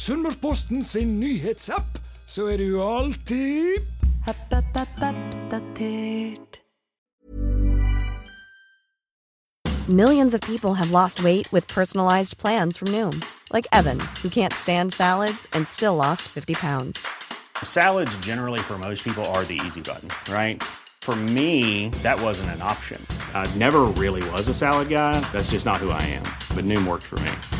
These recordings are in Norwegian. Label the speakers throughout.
Speaker 1: Sunnmørsposten sin nyhetsapp, så er du alltid
Speaker 2: App, app, app, oppdatert.
Speaker 3: Millions of people have lost weight with personalized plans from Noom, like Evan, who can't stand salads and still lost 50 pounds.
Speaker 4: Salads, generally, for most people, are the easy button, right? For me, that wasn't an option. I never really was a salad guy. That's just not who I am. But Noom worked for me.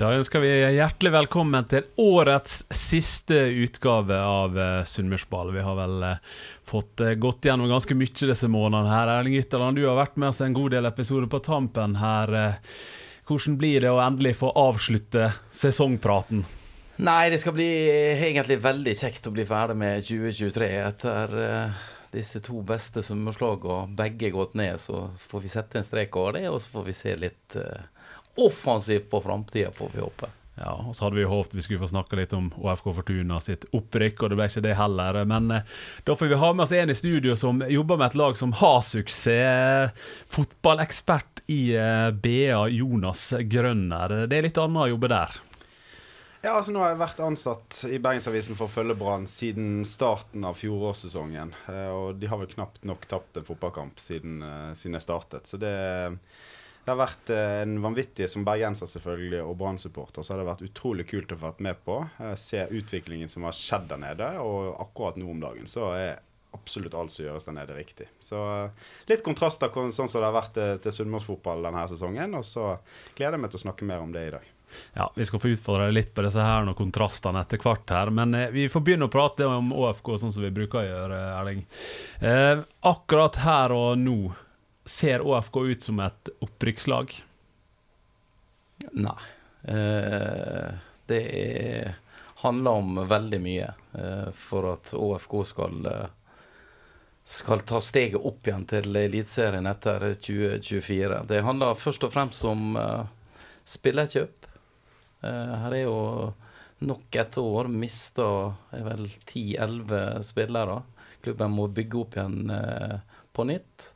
Speaker 5: Da ønsker vi hjertelig velkommen til årets siste utgave av uh, Sunnmørsball. Vi har vel eh, fått eh, gått gjennom ganske mye disse månedene her. Erling Ytterland, du har vært med oss en god del episoder på tampen her. Eh, hvordan blir det å endelig få avslutte sesongpraten?
Speaker 6: Nei, det skal bli egentlig veldig kjekt å bli ferdig med 2023 etter eh, disse to beste sunnmørslagene. Begge gått ned, så får vi sette en strek over det, og så får vi se litt uh, offensivt på framtida, får vi håpe.
Speaker 5: Ja, og så hadde vi håpet vi skulle få snakke litt om OFK Fortuna sitt opprykk, og det ble ikke det heller. Men eh, da får vi ha med oss en i studio som jobber med et lag som har suksess. Fotballekspert i eh, BA, Jonas Grønner. Det er litt annet å jobbe der.
Speaker 7: Ja, altså Nå har jeg vært ansatt i Bergensavisen for å følge Brann siden starten av fjorårssesongen. Eh, Og de har vel knapt nok tapt en fotballkamp siden, eh, siden jeg startet. Så det, det har vært eh, en vanvittig, som bergenser selvfølgelig, og Brann-supporter, så har det vært utrolig kult å få vært med på. Se utviklingen som har skjedd der nede. Og akkurat nå om dagen så er absolutt alt som gjøres der nede, riktig. Så litt kontraster sånn som det har vært til sunnmørsfotball denne sesongen. Og så gleder jeg meg til å snakke mer om det i dag.
Speaker 5: Ja, Vi skal få utfordre deg litt på disse her og kontrastene etter hvert her. Men eh, vi får begynne å prate om ÅFK sånn som vi bruker å gjøre, Erling. Eh, akkurat her og nå, ser ÅFK ut som et opprykkslag?
Speaker 6: Nei. Eh, det er, handler om veldig mye eh, for at ÅFK skal eh, skal ta steget opp igjen til Eliteserien etter 2024. Det handler først og fremst om uh, spillerkjøp. Eh, her er jo nok et år mista vel 10-11 spillere. Klubben må bygge opp igjen eh, på nytt.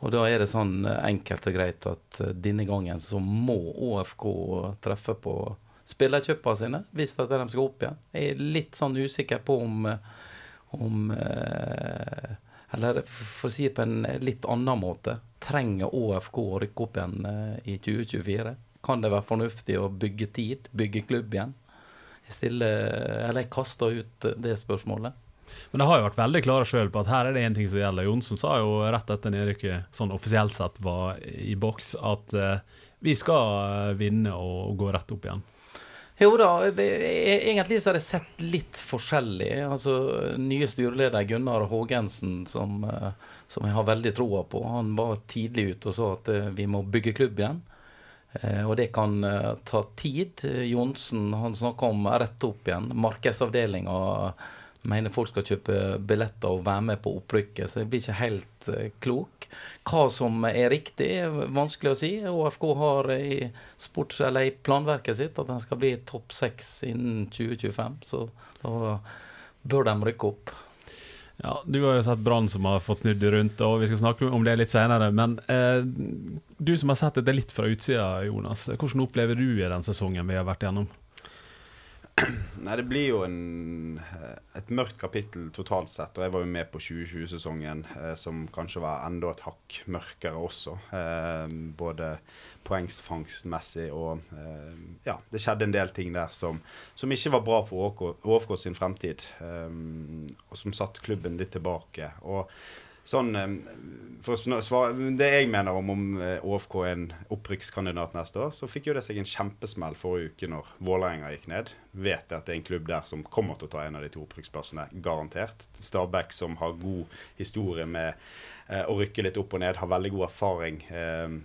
Speaker 6: Og da er det sånn eh, enkelt og greit at denne gangen så må ÅFK treffe på spillerkjøpene sine hvis at de skal opp igjen. Jeg er litt sånn usikker på om, om Eller for å si det på en litt annen måte. Trenger ÅFK å rykke opp igjen i 2024? Kan det være fornuftig å bygge tid, bygge klubb igjen? Jeg stiller, eller jeg kaster ut det spørsmålet.
Speaker 5: Men det har jo vært veldig klare sjøl på at her er det én ting som gjelder. Johnsen sa jo rett etter nedrykket, sånn offisielt sett, var i boks, at uh, vi skal eh, vinne og gå rett opp igjen.
Speaker 6: Jo da, egentlig så har jeg sett litt forskjellig. Altså, Nye styreleder Gunnar Haagensen, som, eh, som jeg har veldig troa på, han var tidlig ute og sa at vi må bygge klubb igjen. Eh, Og det kan eh, ta tid. Johnsen han snakka om å rette opp igjen. Markedsavdelinga mener folk skal kjøpe billetter og være med på opprykket, så jeg blir ikke helt eh, klok. Hva som er riktig, er vanskelig å si. ÅFK har i, sports, i planverket sitt at den skal bli topp seks innen 2025, så da bør de rykke opp.
Speaker 5: Ja, Du har jo sett Brann som har fått snudd rundt, og vi skal snakke om det litt senere. Men eh, du som har sett dette litt fra utsida, Jonas. Hvordan opplever du i den sesongen vi har vært gjennom?
Speaker 7: Nei, det blir jo en, eh, et mørkt kapittel totalt sett. Og jeg var jo med på 2020-sesongen, eh, som kanskje var enda et hakk mørkere også. Eh, både poengfangstmessig og eh, Ja, det skjedde en del ting der som, som ikke var bra for ÅFK, sin fremtid. Eh, og som satte klubben litt tilbake. Og sånn eh, For å svare Det jeg mener om om eh, ÅFK er en opprykkskandidat neste år, så fikk jo det seg en kjempesmell forrige uke når Vålerenga gikk ned. Vet jeg at det er en klubb der som kommer til å ta en av de to opprykksplassene, garantert. Stabæk, som har god historie med eh, å rykke litt opp og ned, har veldig god erfaring eh,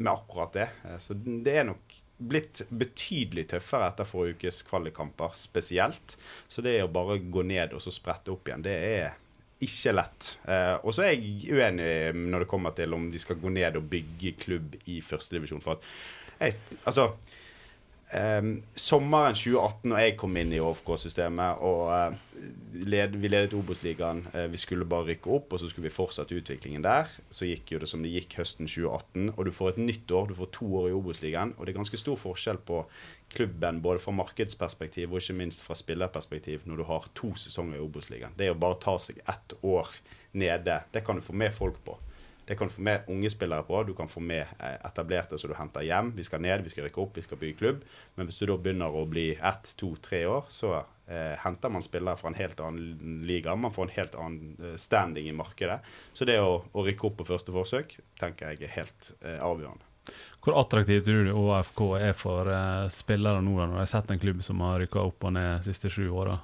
Speaker 7: med akkurat det. Eh, Så det er nok blitt betydelig tøffere etter forrige ukes kvalikkamper spesielt. Så det å bare gå ned og så sprette opp igjen, det er ikke lett. Eh, og så er jeg uenig når det kommer til om de skal gå ned og bygge klubb i førstedivisjon. For at jeg, altså Um, sommeren 2018, når jeg kom inn i ÅFK-systemet, og uh, led, vi ledet Obos-ligaen uh, Vi skulle bare rykke opp, og så skulle vi fortsette utviklingen der. Så gikk jo det som det gikk høsten 2018. Og du får et nytt år, du får to år i Obos-ligaen. Og det er ganske stor forskjell på klubben både fra markedsperspektiv og ikke minst fra spillerperspektiv når du har to sesonger i Obos-ligaen. Det å bare ta seg ett år nede. Det kan du få med folk på. Det kan du få med unge spillere på. Du kan få med eh, etablerte som du henter hjem. Vi skal ned, vi skal rykke opp, vi skal bygge klubb. Men hvis du da begynner å bli ett, to, tre år, så eh, henter man spillere fra en helt annen liga. Man får en helt annen eh, standing i markedet. Så det å, å rykke opp på første forsøk tenker jeg er helt eh, avgjørende.
Speaker 5: Hvor attraktivt tror du ÅFK er for eh, spillere nå, når de har sett en klubb som har rykka opp og ned de siste sju åra?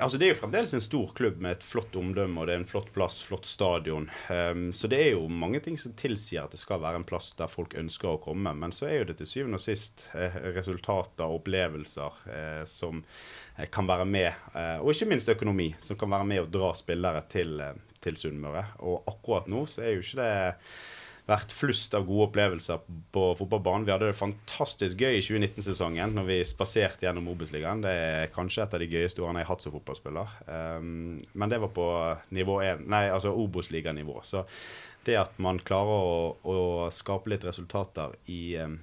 Speaker 7: Altså Det er jo fremdeles en stor klubb med et flott omdømme, og det er en flott plass, flott stadion. Um, så det er jo mange ting som tilsier at det skal være en plass der folk ønsker å komme. Men så er jo det til syvende og sist eh, resultater og opplevelser eh, som eh, kan være med, eh, og ikke minst økonomi, som kan være med å dra spillere til, eh, til Sunnmøre. Og akkurat nå så er jo ikke det vært flust av gode opplevelser på fotballbanen. Vi hadde det fantastisk gøy i 2019-sesongen når vi spaserte gjennom Obos-ligaen. Det er kanskje et av de gøyeste årene jeg har hatt som fotballspiller. Um, men det var på nivå 1, nei, altså Obos-liganivå. Så det at man klarer å, å skape litt resultater i um,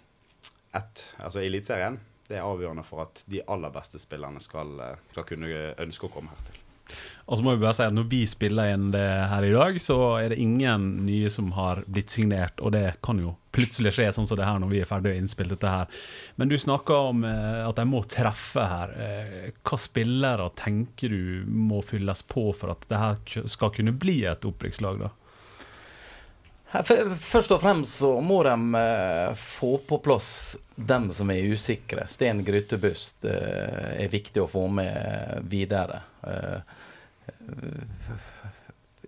Speaker 7: ett, altså Eliteserien, det er avgjørende for at de aller beste spillerne skal, skal kunne ønske å komme her til.
Speaker 5: Og så må vi bare si at Når vi spiller inn det her i dag, så er det ingen nye som har blitt signert. Og det kan jo plutselig skje sånn som det her når vi er ferdig å innspille dette her. Men du snakker om eh, at de må treffe her. Eh, hva spillere tenker du må fylles på for at det her skal kunne bli et opprykkslag, da?
Speaker 6: Først og fremst så må de eh, få på plass dem som er usikre. Sten Grytebust eh, er viktig å få med videre. Eh,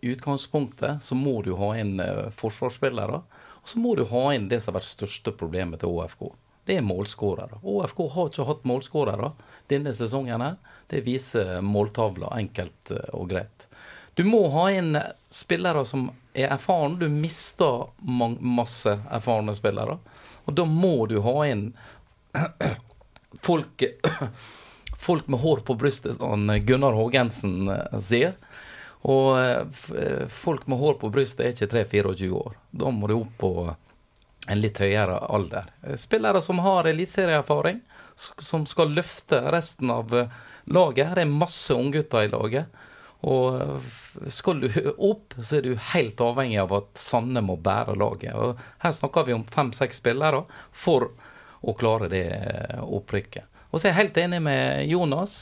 Speaker 6: I utgangspunktet så må du ha inn eh, forsvarsspillere. Og så må du ha inn det som har vært største problemet til ÅFK. Det er målskårere. ÅFK har ikke hatt målskårere denne sesongen. her. Det viser måltavla enkelt eh, og greit. Du må ha inn spillere som er erfaren. Du mister masse erfarne spillere. Og da må du ha inn folk folk med hår på brystet, som Gunnar Hågensen eh, sier. Og eh, folk med hår på brystet er ikke 3-24 år. Da må du opp på en litt høyere alder. Spillere som har eliteserieerfaring, som skal løfte resten av eh, laget. Her er masse unggutter i laget. Og skal du opp, så er du helt avhengig av at Sanne må bære laget. Og her snakker vi om fem-seks spillere for å klare det opprykket. Og så er jeg helt enig med Jonas.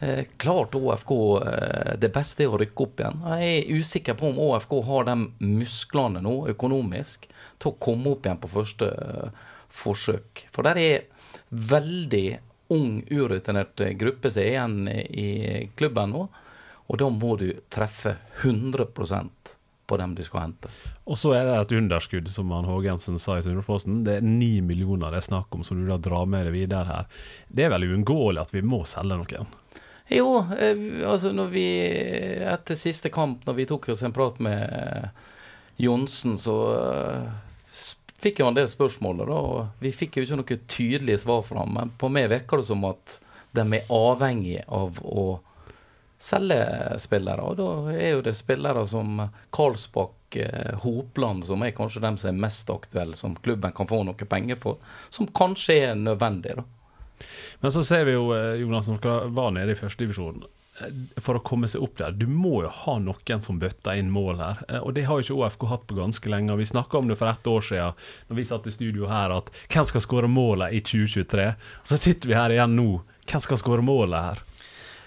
Speaker 6: Eh, klart ÅFK eh, Det beste er å rykke opp igjen. Jeg er usikker på om ÅFK har de musklene nå, økonomisk, til å komme opp igjen på første eh, forsøk. For der er veldig ung, urutinert gruppe som er igjen i klubben nå. Og da må du treffe 100% på dem du skal hente.
Speaker 5: Og så er det et underskudd, som han Hågensen sa i Sunnmørsposten. Det er ni millioner det er snakk om, som du da drar med deg videre her. Det er vel uunngåelig at vi må selge noen?
Speaker 6: Jo, eh, altså når vi etter siste kamp, når vi tok oss en prat med Johnsen, så uh, fikk jo han det spørsmålet, da. Og vi fikk jo ikke noe tydelig svar fra ham, men på meg virker det som at de er avhengig av å selge spillere. Og da er jo det spillere som Karlsbakk, eh, Hopland, som er kanskje dem som er mest aktuelle, som klubben kan få noe penger for, som kanskje er nødvendig. da.
Speaker 5: Men så ser vi jo, eh, Jonas, dere var nede i førstedivisjon. Eh, for å komme seg opp der, du må jo ha noen som bøtter inn mål her. Og det har jo ikke ÅFK hatt på ganske lenge. Vi snakka om det for ett år siden, når vi satt i studio her, at hvem skal skåre målet i 2023? Så sitter vi her igjen nå. Hvem skal skåre målet her?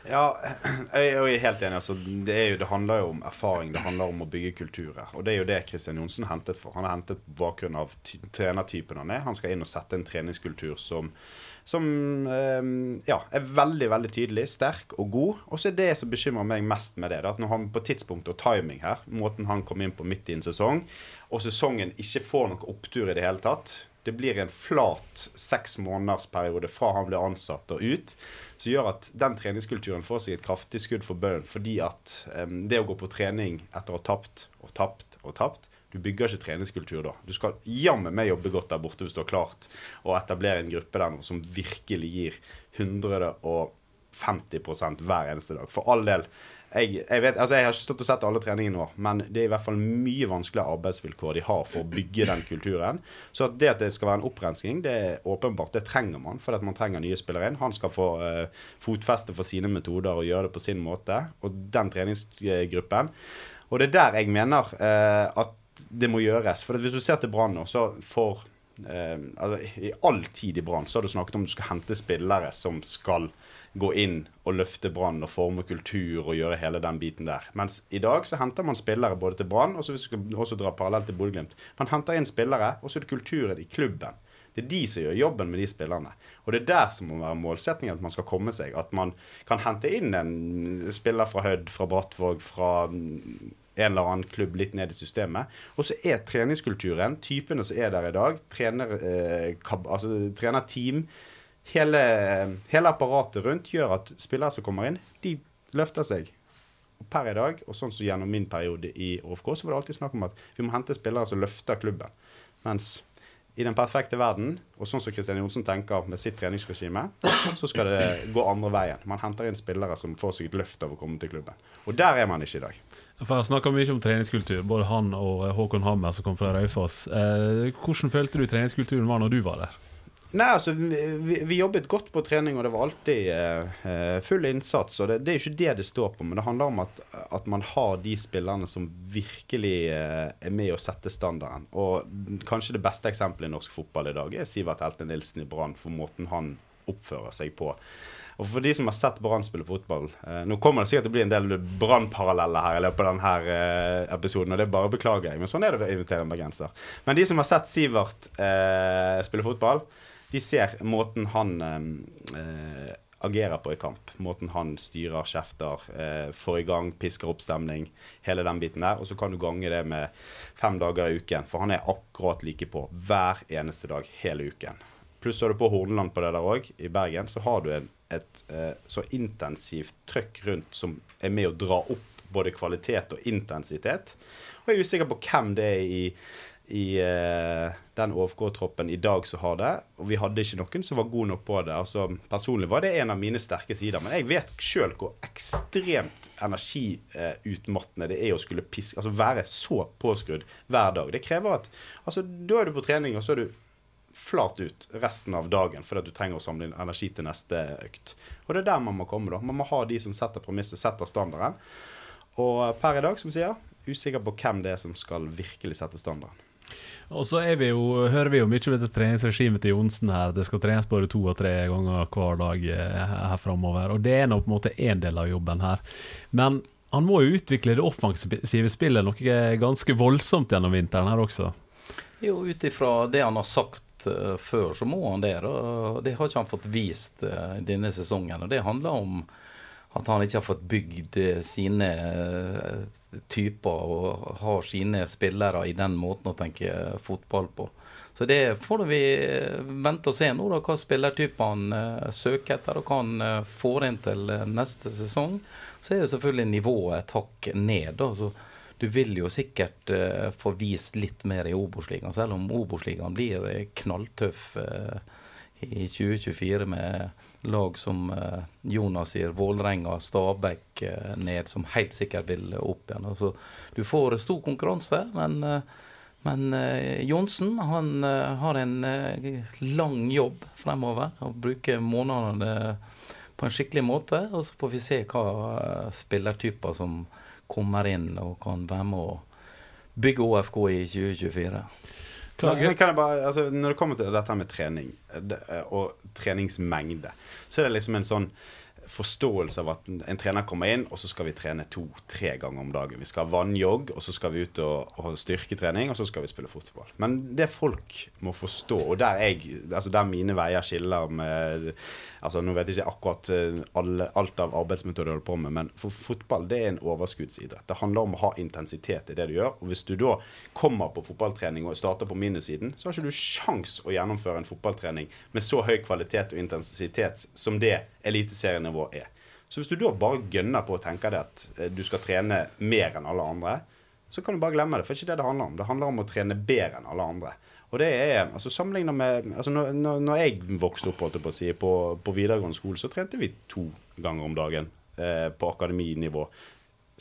Speaker 7: Ja, jeg er helt enig. Altså, det, jo, det, handler jo om erfaring. Det handler om å bygge kulturer. Og det er jo det Kristian Johnsen hentet for. Han har hentet på bakgrunn av trenertypen han er. Han skal inn og sette en treningskultur som, som eh, ja, er veldig veldig tydelig, sterk og god. Og så er det som bekymrer meg mest med det, at når han på tidspunkt og timing her, måten han kom inn på midt i en sesong, og sesongen ikke får noe opptur i det hele tatt det blir en flat seks månedersperiode fra han blir ansatt og ut som gjør at den treningskulturen får seg et kraftig skudd for baugen. Fordi at um, det å gå på trening etter å ha tapt og tapt og tapt Du bygger ikke treningskultur da. Du skal jammen meg jobbe godt der borte hvis du har klart å etablere en gruppe der nå som virkelig gir 150 hver eneste dag. For all del. Jeg, jeg, vet, altså jeg har ikke stått og sett alle treningene nå, men det er i hvert fall mye vanskeligere arbeidsvilkår de har for å bygge den kulturen. Så at det at det skal være en opprensking, det er åpenbart. Det trenger man, for at man trenger nye spillere inn. Han skal få uh, fotfeste for sine metoder og gjøre det på sin måte. Og den treningsgruppen. Og det er der jeg mener uh, at det må gjøres. For hvis du ser til Brann nå, så for uh, altså, I all tid i Brann så har du snakket om du skal hente spillere som skal gå inn og løfte Brann og forme kultur og gjøre hele den biten der. Mens i dag så henter man spillere både til Brann, og så hvis vi skal også dra parallelt til Bodø-Glimt. Man henter inn spillere, og så er det kulturen i klubben. Det er de som gjør jobben med de spillerne. Og det er der som må være målsettingen, at man skal komme seg. At man kan hente inn en spiller fra Hødd, fra Brattvåg, fra en eller annen klubb litt ned i systemet. Og så er treningskulturen, typene som er der i dag, trener, eh, altså, trenerteam hele, hele apparatet rundt gjør at spillere som kommer inn, de løfter seg. Og per i dag, og sånn som gjennom min periode i OFK, så var det alltid snakk om at vi må hente spillere som løfter klubben. Mens i den perfekte verden, og sånn som Kristian Johnsen tenker med sitt treningsregime, så skal det gå andre veien. Man henter inn spillere som får seg et løft av å komme til klubben. Og der er man ikke i dag.
Speaker 5: For Jeg snakker mye om treningskultur, både han og Håkon Hammer som kom fra Raufoss. Eh, hvordan følte du treningskulturen var når du var der?
Speaker 7: Nei, altså, vi, vi jobbet godt på trening, og det var alltid eh, full innsats. og det, det er jo ikke det det står på, men det handler om at, at man har de spillerne som virkelig eh, er med å sette standarden. Og kanskje det beste eksempelet i norsk fotball i dag er Sivert Helte Nilsen i Brann, for måten han oppfører seg på. Og for de som har sett Brann spille fotball eh, Nå kommer det sikkert til å bli en del Brann-paralleller her i løpet av denne eh, episoden, og det bare beklager jeg, men sånn er det å invitere en bergenser. Men de som har sett Sivert eh, spille fotball, de ser måten han eh, agerer på i kamp. Måten han styrer, kjefter, eh, får i gang, pisker opp stemning. Hele den biten der. Og så kan du gange det med fem dager i uken, for han er akkurat like på hver eneste dag hele uken. Pluss har du på Horneland på det der òg. I Bergen så har du en, et eh, så intensivt trøkk rundt som er med å dra opp både kvalitet og intensitet. Og jeg er usikker på hvem det er i i eh, den OFK-troppen i dag som har det. Og vi hadde ikke noen som var god nok på det. Altså, personlig var det en av mine sterke sider. Men jeg vet sjøl hvor ekstremt energiutmattende det er å skulle piske, altså være så påskrudd hver dag. Det krever at altså, Da er du på trening, og så er du flat ut resten av dagen fordi at du trenger å samle inn energi til neste økt. Og det er der man må komme. da. Man må ha de som setter premisset, setter standarden. Og per i dag, som sier, usikker på hvem det er som skal virkelig sette standarden.
Speaker 5: Og så vi jo, hører vi jo mye om dette treningsregimet til Johnsen her. Det skal trenes bare to og tre ganger hver dag eh, her framover. Og det er nå på en måte én del av jobben her. Men han må jo utvikle det offensive spillet noe ganske voldsomt gjennom vinteren her også.
Speaker 6: Jo, ut ifra det han har sagt uh, før, så må han det. Og det har ikke han fått vist uh, denne sesongen. Og det handler om at han ikke har fått bygd sine uh, typer og har sine spillere i den måten å tenke fotball på. Så det får vi vente og se nå, da, hva spillertyper han uh, søker etter og hva han uh, får inn til uh, neste sesong. Så er jo selvfølgelig nivået et hakk ned. da, så du vil jo sikkert få vist litt mer i Obos-ligaen, selv om Obos-ligaen blir knalltøff i 2024 med lag som eh, Jonas sier, Vålerenga, Stabæk eh, ned, som helt sikkert vil opp igjen. Altså, du får stor konkurranse, men, eh, men Johnsen han har en lang jobb fremover. Og bruker månedene på en skikkelig måte. Og så får vi se hva spillertyper som kommer inn og kan være med å bygge ÅFK i 2024.
Speaker 7: Bare, altså, når det kommer til dette med trening og treningsmengde, så er det liksom en sånn forståelse av at en trener kommer inn, og så skal vi trene to-tre ganger om dagen. Vi skal ha vannjogg, og så skal vi ut og, og ha styrketrening, og så skal vi spille fotball. Men det folk må forstå, og der, jeg, altså der mine veier skiller med altså Nå vet jeg ikke akkurat eh, alle, alt av arbeidsmetoder du holder på med, men for fotball det er en overskuddsidrett. Det handler om å ha intensitet i det du gjør. og Hvis du da kommer på fotballtrening og starter på minussiden, så har ikke du sjans å gjennomføre en fotballtrening med så høy kvalitet og intensitet som det eliteserienivå er. Så hvis du da bare gønner på å tenke deg at eh, du skal trene mer enn alle andre, så kan du bare glemme det. For det er ikke det det handler om. Det handler om å trene bedre enn alle andre. Og det er, altså Sammenlignet med altså når, når, jeg vokste opp holdt jeg på å si, på, på videregående skole, så trente vi to ganger om dagen eh, på akademinivå.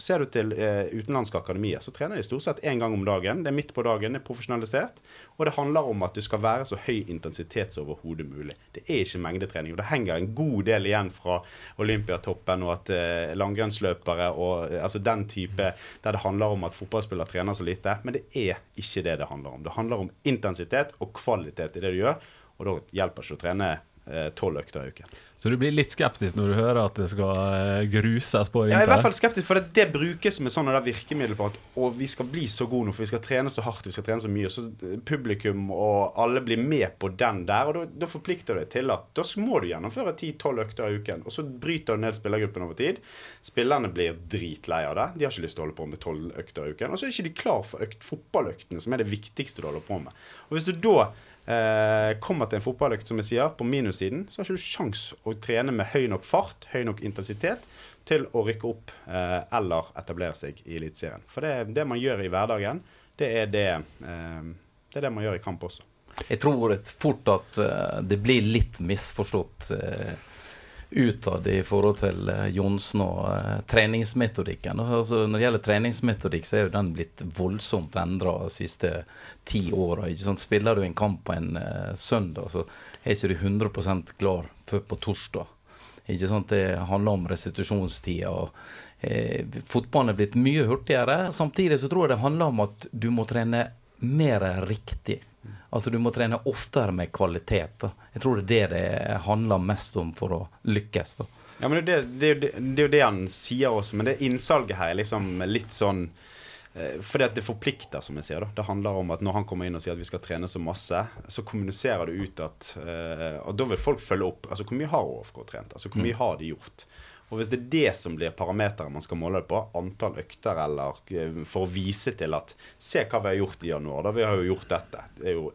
Speaker 7: Ser du til eh, utenlandske akademier, så trener de stort sett én gang om dagen. Det er midt på dagen, det er profesjonalisert. Og det handler om at du skal være så høy intensitet som overhodet mulig. Det er ikke mengdetrening. Og det henger en god del igjen fra Olympiatoppen og at eh, langrennsløpere og eh, altså den type der det handler om at fotballspillere trener så lite. Men det er ikke det det handler om. Det handler om intensitet og kvalitet i det du gjør. Og da hjelper ikke å trene tolv økter i uken.
Speaker 5: Så du blir litt skeptisk når du hører at det skal eh, gruses på
Speaker 7: Jeg er i hvert fall skeptisk, for det, det brukes med sånne der virkemiddel på at og vi skal bli så gode nå, for vi skal trene så hardt, vi skal trene så mye. Så publikum og alle blir med på den der. Og da forplikter det til at da må du gjennomføre 10-12 økter i uken. Og så bryter du ned spillergruppen over tid. Spillerne blir dritlei av det. De har ikke lyst til å holde på med 12 økter i uken. Og så er ikke de klar for økt, fotballøktene, som er det viktigste du holder på med. Og hvis du da eh, kommer til en fotballøkt, som jeg sier, på minussiden, så har ikke du sjans å trene med høy nok fart, høy nok intensitet, til å rykke opp eh, eller etablere seg i Eliteserien. For det, det, man gjør i hverdagen, det er det, eh, det er det man gjør i kamp også.
Speaker 6: Jeg tror fort at uh, det blir litt misforstått uh, utad i forhold til uh, Johnsen og uh, treningsmetodikken. Altså, når det gjelder treningsmetodikk, så er jo den blitt voldsomt endra de siste ti åra. Spiller du en kamp på en uh, søndag, så er ikke du 100% klar før på torsdag. Ikke sant? Det handler om restitusjonstida. eh, Fotballen er blitt mye hurtigere. Samtidig så tror jeg det handler om at du må trene mer riktig. Altså Du må trene oftere med kvalitet. Da. Jeg tror det er det det handler mest om for å lykkes. da.
Speaker 7: Ja, men det, det, det, det er jo det han sier også, men det innsalget her er liksom litt sånn eh, fordi at det forplikter, som jeg sier. da. Det handler om at når han kommer inn og sier at vi skal trene så masse, så kommuniserer du ut at Og da vil folk følge opp. Altså hvor mye har ÅFK trent? Altså hvor mye har de gjort? Og hvis det er det som blir parameteret man skal måle det på, antall økter eller eh, for å vise til at Se hva vi har gjort i januar. Da vi har jo gjort dette. Det er jo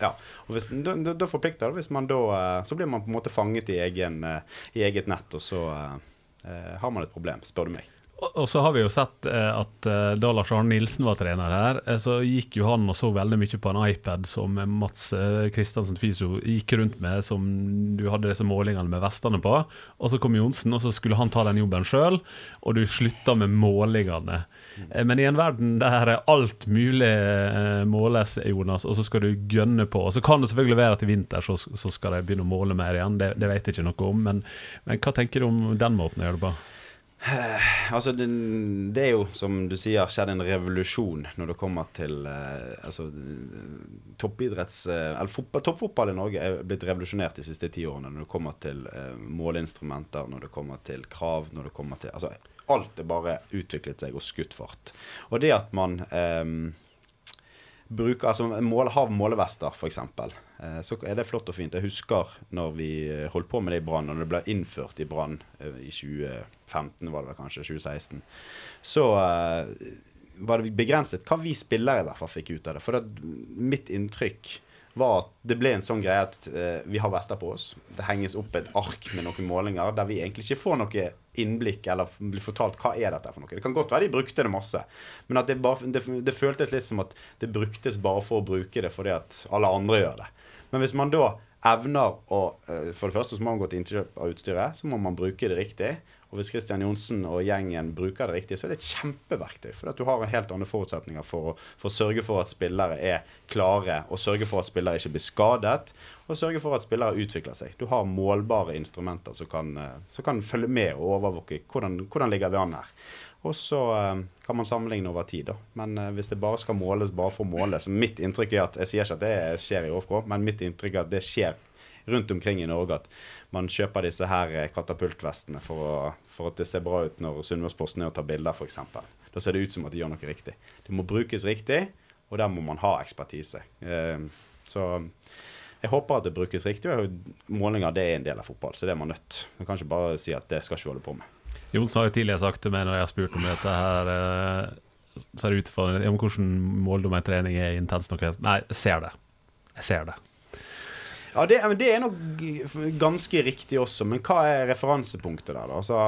Speaker 7: ja, og hvis, da, da, forplikter det. Hvis man da, eh, så blir man på en måte fanget i, egen, eh, i eget nett, og så eh, har man et problem, spør du meg.
Speaker 5: Og så har vi jo sett at da Lars Arne Nilsen var trener her, så gikk jo han og så veldig mye på en iPad som Mats Kristiansen Fysio gikk rundt med, som du hadde disse målingene med vestene på. Og så kom Johnsen, og så skulle han ta den jobben sjøl, og du slutta med målingene. Eh, men i en verden der alt mulig eh, måles, Jonas, og så skal du gønne på Og så kan det selvfølgelig være at i vinter så, så skal de begynne å måle mer igjen, det, det vet jeg ikke noe om. Men, men hva tenker du om den måten å gjøre det på?
Speaker 7: Altså, det, det, er jo, som du sier, skjedd en revolusjon når det kommer til eh, altså, toppidretts... Eh, eller fotball, toppfotball i Norge er blitt revolusjonert de siste ti årene når det kommer til eh, måleinstrumenter, når det kommer til krav, når det kommer til Altså, alt er bare utviklet seg og skutt fart. Og det at man eh, bruker Altså mål, har målevester, f.eks., eh, så er det flott og fint. Jeg husker når vi holdt på med det i Brann, når det ble innført i Brann eh, i 2015, var det kanskje, 2016, så eh, var det begrenset hva vi spillere i hvert fall fikk ut av det. For det, mitt inntrykk var at det ble en sånn greie at vi har vester på oss. Det henges opp et ark med noen målinger der vi egentlig ikke får noe innblikk eller blir fortalt hva er dette for noe. Det kan godt være de brukte det masse, men det, bare, det, det føltes litt som at det bruktes bare for å bruke det fordi at alle andre gjør det. Men hvis man da evner å uh, For det første så må man gå til innkjøp av utstyret. Så må man bruke det riktig. Og hvis Kristian Johnsen og gjengen bruker det riktig, så er det et kjempeverktøy. For at du har helt andre forutsetninger for å, for å, sørge for at spillere er klare, og sørge for at spillere ikke blir skadet, og sørge for at spillere utvikler seg. Du har målbare instrumenter som kan, eh, som kan følge med og overvåke hvordan, hvordan ligger vi an her. Og så uh, kan man sammenligne over tid, da. Men uh, hvis det bare skal måles bare for å måle Så mitt inntrykk er at Jeg sier ikke at det skjer i OFK, men mitt inntrykk er at det skjer rundt omkring i Norge at man kjøper disse her eh, katapultvestene for, å, for at det ser bra ut når Sunnmørsposten er og tar bilder, f.eks. Da ser det ut som at de gjør noe riktig. Det må brukes riktig, og der må man ha ekspertise. Eh, så jeg håper at det brukes riktig. og Målinger det er en del av fotball, så det er man nødt. Man kan ikke bare si at det skal ikke holde på med.
Speaker 5: Jons har jo tidligere sagt til meg når jeg har spurt om dette her så er ut for om hvordan måldom en trening er intens nok. Nei, jeg ser det. Jeg ser det.
Speaker 7: Ja, det, det er nok ganske riktig også, men hva er referansepunktet der, da? Altså,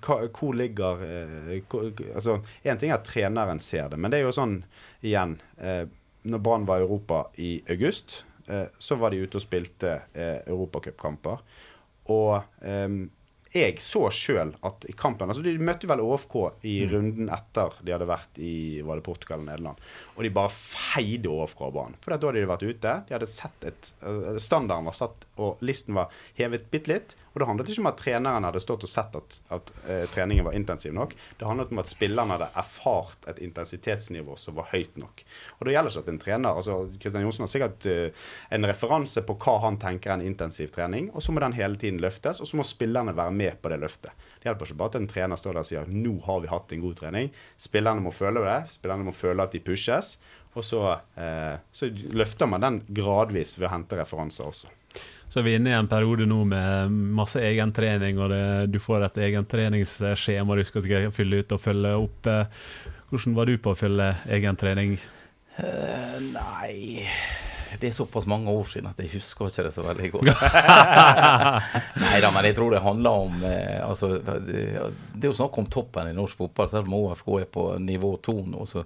Speaker 7: hva, hvor ligger eh, hvor, Altså, én ting er at treneren ser det, men det er jo sånn, igjen eh, Når Brann var i Europa i august, eh, så var de ute og spilte eh, europacupkamper. Og eh, jeg så sjøl at i kampen altså De møtte vel ÅFK i mm. runden etter de hadde vært i var det Portugal eller Nederland. Og de bare feide ÅFK av banen. For da hadde de vært ute. De hadde sett et uh, Standarden var satt, og listen var hevet bitte litt. Og det handlet ikke om at treneren hadde stått og sett at, at uh, treningen var intensiv nok. Det handlet om at spillerne hadde erfart et intensitetsnivå som var høyt nok. Og det gjelder ikke at en trener altså Kristian Johnsen har sikkert uh, en referanse på hva han tenker er en intensiv trening, og så må den hele tiden løftes, og så må spillerne være med på det løftet. Det hjelper ikke bare at en trener står der og sier nå har vi hatt en god trening. Spillerne må føle det. Spillerne må føle at de pushes. Og så, eh, så løfter man den gradvis ved å hente referanser også.
Speaker 5: Så er vi inne i en periode nå med masse egentrening, og det, du får et egentreningsskjema du skal fylle ut og følge opp. Hvordan var du på å fylle egentrening?
Speaker 6: Uh, nei Det er såpass mange år siden at jeg husker ikke det så veldig godt. nei da, men jeg tror det handler om eh, altså, det, det er jo snakk om toppen i norsk fotball, selv om OFK er på nivå to nå. så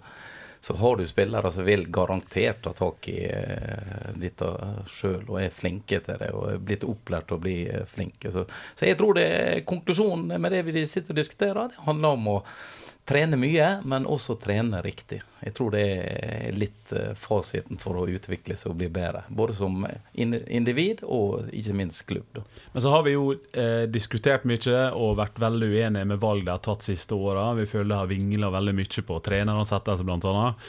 Speaker 6: så har du spillere som vil garantert ta tak i eh, dette sjøl og er flinke til det og er blitt opplært til å bli eh, flinke. Så, så jeg tror det konklusjonen med det vi sitter og diskuterer, det handler om å trene mye, men også trene riktig. Jeg tror det er litt eh, fasiten for å utvikle seg og bli bedre. Både som individ og ikke minst klubb. Da.
Speaker 5: Men så har vi jo eh, diskutert mye og vært veldig uenige med valg de har tatt siste åra. Vi føler det har vingla veldig mye på treneransettelser, annet.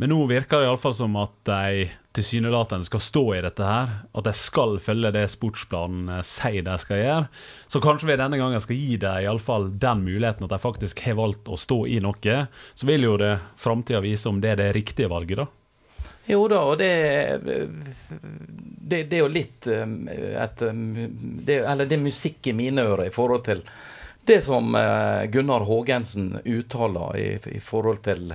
Speaker 5: Men nå virker det iallfall som at de tilsynelatende skal stå i dette her. At de skal følge det sportsplanen eh, sier de skal gjøre. Så kanskje vi denne gangen skal gi dem iallfall den muligheten at de faktisk har valgt å stå i noe. Så vil jo det framtida vise om det er det riktige valget, da.
Speaker 6: Jo da, og det, det, det er jo litt eh, et det, Eller det er musikk i mine ører i forhold til det som eh, Gunnar Haagensen uttaler i, i forhold til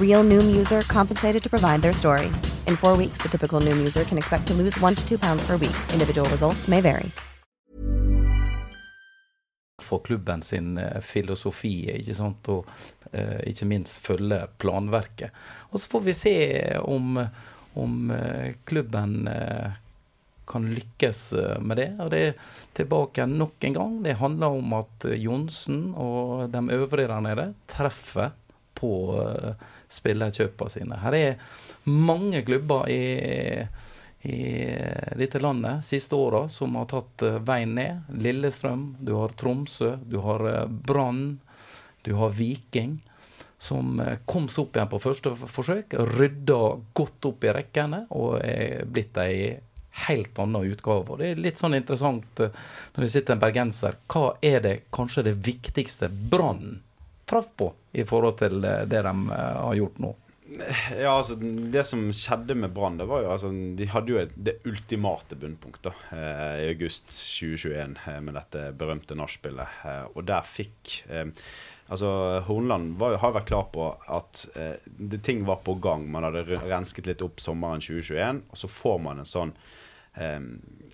Speaker 3: Real Noom user compensated to provide their story. In four weeks, the typical Noom user can expect to lose one to two pounds per week. Individual results may vary.
Speaker 6: For klubben sin eh, filosofi, ikke sant, og uh, ikke minst følge planverket. Og så får vi se om, om uh, klubben uh, kan lykkes med det. Og det er tilbake nok en gang. Det handler om at Johnsen og de øvrige der nede treffer på spillerkjøpene sine. Her er mange klubber i, i dette landet siste åra som har tatt eh, veien ned. Lillestrøm, du har Tromsø, du har eh, Brann, du har Viking. Som eh, kom seg opp igjen på første forsøk, rydda godt opp i rekkene og er blitt ei helt annen utgave. Og det er litt sånn interessant når det sitter en bergenser. Hva er det kanskje det viktigste Brann traff på i forhold til det de eh, har gjort nå?
Speaker 7: Ja, altså Det som skjedde med Brann, var jo altså De hadde jo et, det ultimate bunnpunktet eh, i august 2021 eh, med dette berømte nachspielet. Eh, og der fikk eh, Altså, Hornland var, har vært klar på at eh, det, ting var på gang. Man hadde rensket litt opp sommeren 2021, og så får man en sånn eh,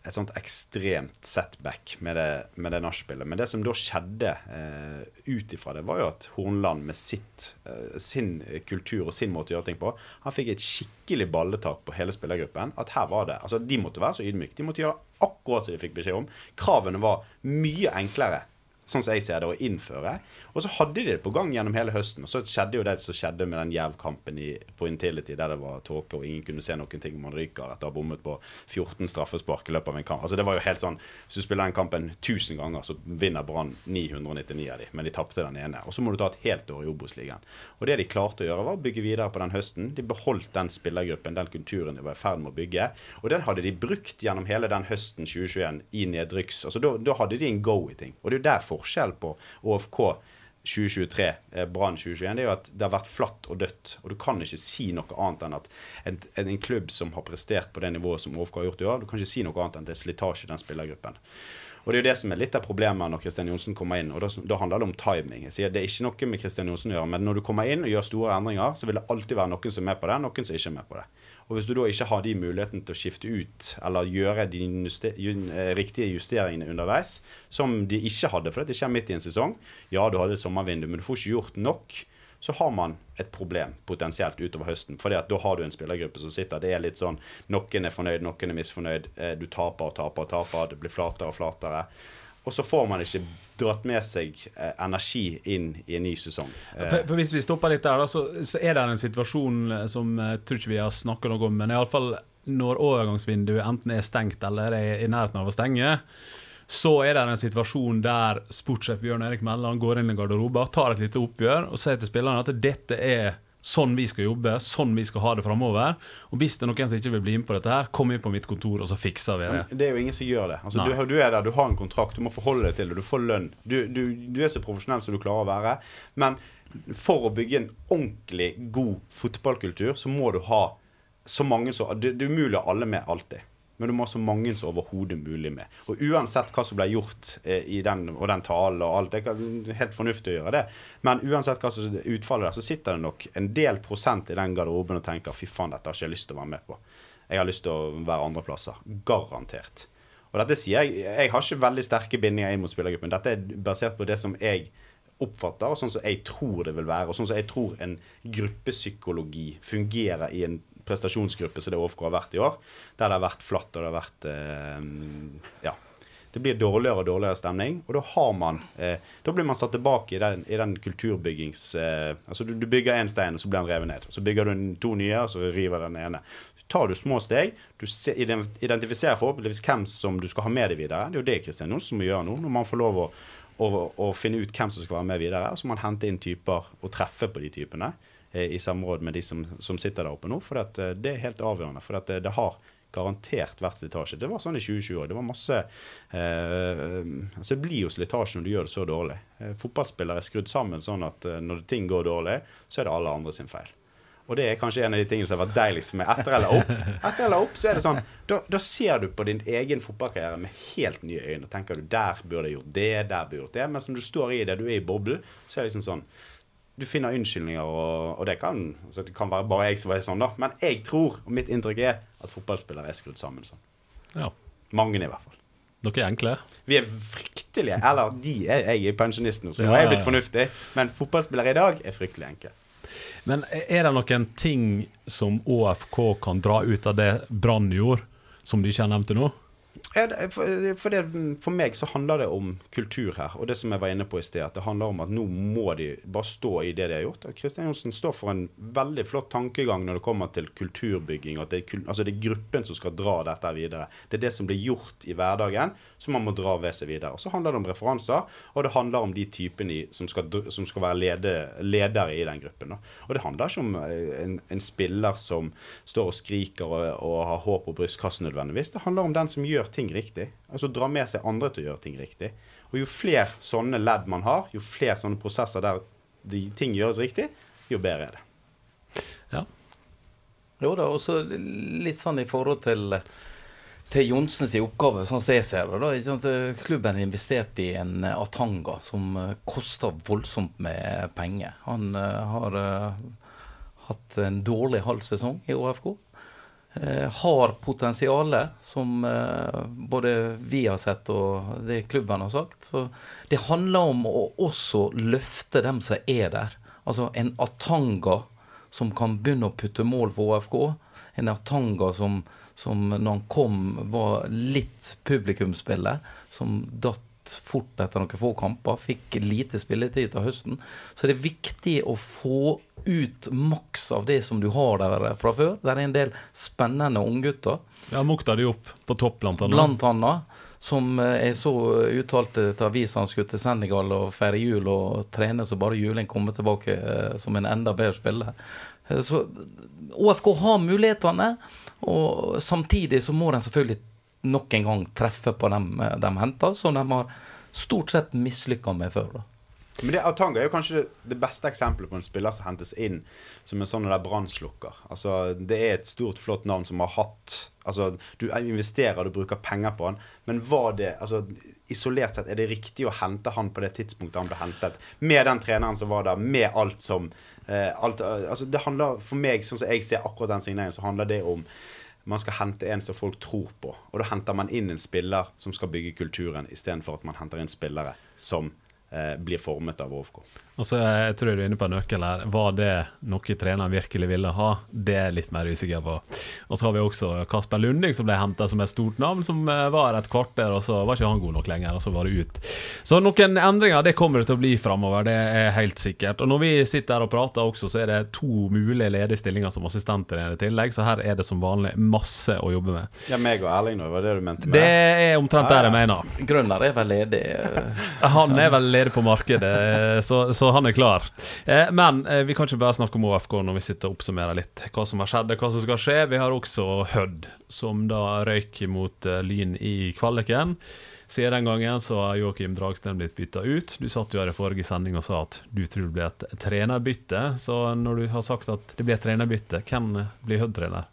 Speaker 7: et sånt ekstremt setback med det, med det nachspielet. Men det som da skjedde eh, ut ifra det, var jo at Hornland med sitt, eh, sin kultur og sin måte å gjøre ting på, han fikk et skikkelig balletak på hele spillergruppen. At her var det, altså De måtte være så ydmyke. De måtte gjøre akkurat som de fikk beskjed om. Kravene var mye enklere sånn som jeg ser det, å innføre. Og så hadde de det på gang gjennom hele høsten. Og så skjedde jo det som skjedde med den jervkampen på Intility, der det var tåke og ingen kunne se noen ting om man ryker etter å ha bommet på 14 straffespark i løpet av en kamp. Altså det var jo helt sånn Hvis du spiller den kampen 1000 ganger, så vinner Brann 999 av de, men de tapte den ene. Og så må du ta et helt år i Obos-ligaen. Og det de klarte å gjøre, var å bygge videre på den høsten. De beholdt den spillergruppen, den kulturen de var i ferd med å bygge. Og den hadde de brukt gjennom hele den høsten 2021 i nedrykks... Altså da, hadde de en go i ting. Og det er jo der forskjell på ÅFK 2023, eh, Brann 2021, det er jo at det har vært flatt og dødt. Og du kan ikke si noe annet enn at en, en, klubb som har prestert på det nivået som ÅFK har gjort i år, du kan ikke si noe annet enn at det er slitasje i den spillergruppen. Og Det er jo det som er litt av problemet når Kristian Johnsen kommer inn. og da, da, handler det om timing. Jeg sier Det er ikke noe med Kristian Johnsen å gjøre, men når du kommer inn og gjør store endringer, så vil det alltid være noen som er med på det, noen som ikke er med på det. Og Hvis du da ikke har de mulighetene til å skifte ut eller gjøre de juster, eh, riktige justeringene underveis, som de ikke hadde, for det skjer midt i en sesong Ja, du hadde et sommervindu, men du får ikke gjort nok. Så har man et problem potensielt utover høsten. For da har du en spillergruppe som sitter Det er litt sånn Noen er fornøyd, noen er misfornøyd. Eh, du taper og taper og taper. Det blir flatere og flatere. Og så får man ikke dratt med seg eh, energi inn i en ny sesong.
Speaker 5: For, for, Hvis vi stopper litt der, da, så, så, er det en situasjon eh, som jeg tror ikke vi har snakket noe om, men iallfall når overgangsvinduet enten er stengt eller er i nærheten av å stenge, så er det en situasjon der sportssjef Bjørn Erik Melland går inn i garderoben, tar et lite oppgjør og sier til spillerne at dette er sånn vi skal jobbe, sånn vi skal ha det framover. Og hvis det er noen som ikke vil bli med på dette, her, kom inn på mitt kontor, og så fikser vi det.
Speaker 7: Det er jo ingen som gjør det. Altså, du, du, er der, du har en kontrakt, du må forholde deg til det, du får lønn. Du, du, du er så profesjonell som du klarer å være. Men for å bygge en ordentlig god fotballkultur, så må du ha så mange som Det, det er umulig å ha alle med alltid men du må ha så mange som overhodet mulig med. Og uansett hva som ble gjort eh, i den, og den talen og alt, det er helt fornuftig å gjøre det. Men uansett hva som utfallet der, så sitter det nok en del prosent i den garderoben og tenker fy faen, dette har ikke jeg lyst til å være med på. Jeg har lyst til å være andreplasser. Garantert. Og dette sier jeg Jeg har ikke veldig sterke bindinger inn mot spillergruppen. Dette er basert på det som jeg oppfatter, og sånn som jeg tror det vil være, og sånn som jeg tror en gruppepsykologi fungerer i en prestasjonsgruppe som det OFK har vært i år. Der det har vært flatt og det har vært eh, Ja. Det blir dårligere og dårligere stemning. Og da har man eh, Da blir man satt tilbake i den, i den kulturbyggings... Eh, altså du, du bygger én stein, og så blir den revet ned. Så bygger du to nye, og så river den ene. Så tar du små steg. Du identifiserer forhåpentligvis hvem som du skal ha med deg videre. Det er jo det Kristian Johnsen må gjøre nå, når man får lov å, å, å finne ut hvem som skal være med videre. Så må man hente inn typer og treffe på de typene. Eh, i samråd med de som, som, sitter der oppe nå. For eh, det er helt avgjørende. For det, det, har garantert vært slitasje. Det var sånn i 2020 Det var masse eh, altså Det blir jo slitasje når du gjør det så dårlig. Eh, fotballspillere er skrudd sammen sånn at eh, når ting går dårlig, så er det alle andre sin feil. Og det er kanskje en av de tingene som har vært deiligst med etter eller opp. Etter eller opp, så er det sånn Da, da ser du på din egen fotballkarriere med helt nye øyne. Og tenker du der burde jeg gjort det, der burde jeg gjort det. Mens når du står i det, du er i boblen, så er det liksom sånn du finner unnskyldninger, og, og det, kan, altså det, kan, være bare jeg som er sånn, da. Men jeg tror, og mitt inntrykk er, at fotballspillere er skrudd sammen sånn.
Speaker 5: Ja.
Speaker 7: Mange, i hvert fall.
Speaker 5: Dere er enkle?
Speaker 7: Vi er fryktelige. Eller de er, jeg er pensjonist nå, så nå er jeg blitt fornuftig. Men fotballspillere i dag er fryktelig enkle.
Speaker 5: Men er det noen ting som ÅFK kan dra ut av det Brann gjorde, som de ikke har nevnt nå?
Speaker 7: For, det, for, meg så handler det om kultur her. Og det som jeg var inne på i sted, at det handler om at nå må de bare stå i det de har gjort. Kristian Johnsen står for en veldig flott tankegang når det kommer til kulturbygging. At det altså det er gruppen som skal dra dette videre. Det er det som blir gjort i hverdagen, som man må dra ved seg videre. Og Så handler det om referanser, og det handler om de typene som som skal være lede, ledere i den gruppen. Da. Og det handler ikke om eh, en, en spiller som står og skriker og, og har håp på brystkassen nødvendigvis. Det handler om den som gjør ting riktig. Altså dra med seg andre til å gjøre ting riktig. Og jo flere sånne ledd man har, jo flere sånne prosesser der de ting gjøres riktig, jo bedre er det.
Speaker 5: Ja.
Speaker 6: Jo da, også litt sånn i forhold til til Johnsens oppgave, sånn som jeg ser det. da, Klubben har investert i en eh, Atanga som eh, koster voldsomt med penger. Han uh, har uh, hatt en dårlig halv sesong i ÅFK. Eh, har potensialet, som eh, både vi har sett og det klubben har sagt. Så det handler om å også løfte dem som er der. Altså en Atanga som kan begynne å putte mål for ÅFK. En Atanga som, som når han kom, var litt publikumsspiller. Som datt fort etter noen få kamper. Fikk lite spilletid til høsten. Så det er viktig å få ut maks av det som du har der fra før. Der er en del spennende unggutter.
Speaker 5: Ja, Mukta de opp på topp, blant annet.
Speaker 6: Blant annet. Som eh, jeg så uttalte til avisa han skulle til Senegal og feire jul og trene så bare juling kommer tilbake eh, som en enda bedre spiller. Eh, Så ÅFK har mulighetene, og samtidig så må de selvfølgelig nok en gang treffe på dem eh, de henter, som de har stort sett mislykka med før. da.
Speaker 7: Men det, Atanga er jo kanskje det, det beste eksempelet på en spiller som hentes inn som en sånn brannslukker. Altså, det er et stort, flott navn som har hatt Altså, du investerer, du bruker penger på han, men var det altså, Isolert sett, er det riktig å hente han på det tidspunktet han ble hentet? Med den treneren som var der, med alt som eh, alt, altså, Det handler for meg, sånn som jeg ser akkurat den signeringen, så handler det om man skal hente en som folk tror på. Og da henter man inn en spiller som skal bygge kulturen, istedenfor at man henter inn spillere som eh, blir formet av OFK.
Speaker 5: Altså, jeg tror du er inne på en nøkkel her. Var det noe treneren virkelig ville ha? Det er jeg litt mer usikker på. Og så har vi også Kasper Lunding, som ble henta som et stort navn, som eh, var et kvarter, og så var ikke han god nok lenger, og så var det ut. Så noen endringer det kommer det til å bli framover, det er helt sikkert. Og når vi sitter her og prater også, så er det to mulige ledige stillinger som assistenttrener i tillegg, så her er det som vanlig masse å jobbe med.
Speaker 7: Ja, meg og Erling, nå, var det du mente med
Speaker 5: Det er omtrent der jeg mener.
Speaker 6: Grønner er vel ledig. eh,
Speaker 5: Han er vel ledig på markedet, så, så han er klar. Eh, men eh, vi kan ikke bare snakke om OFK når vi sitter og oppsummerer litt hva som har skjedd, hva som skal skje. Vi har også Hødd, som da røyk mot eh, Lyn i kvaliken. Siden den gangen så har Joakim Dragsten blitt bytta ut. Du satt jo her i forrige sending og sa at du tror det blir et trenerbytte. Så når du har sagt at det blir et trenerbytte, hvem blir Hødd-trener?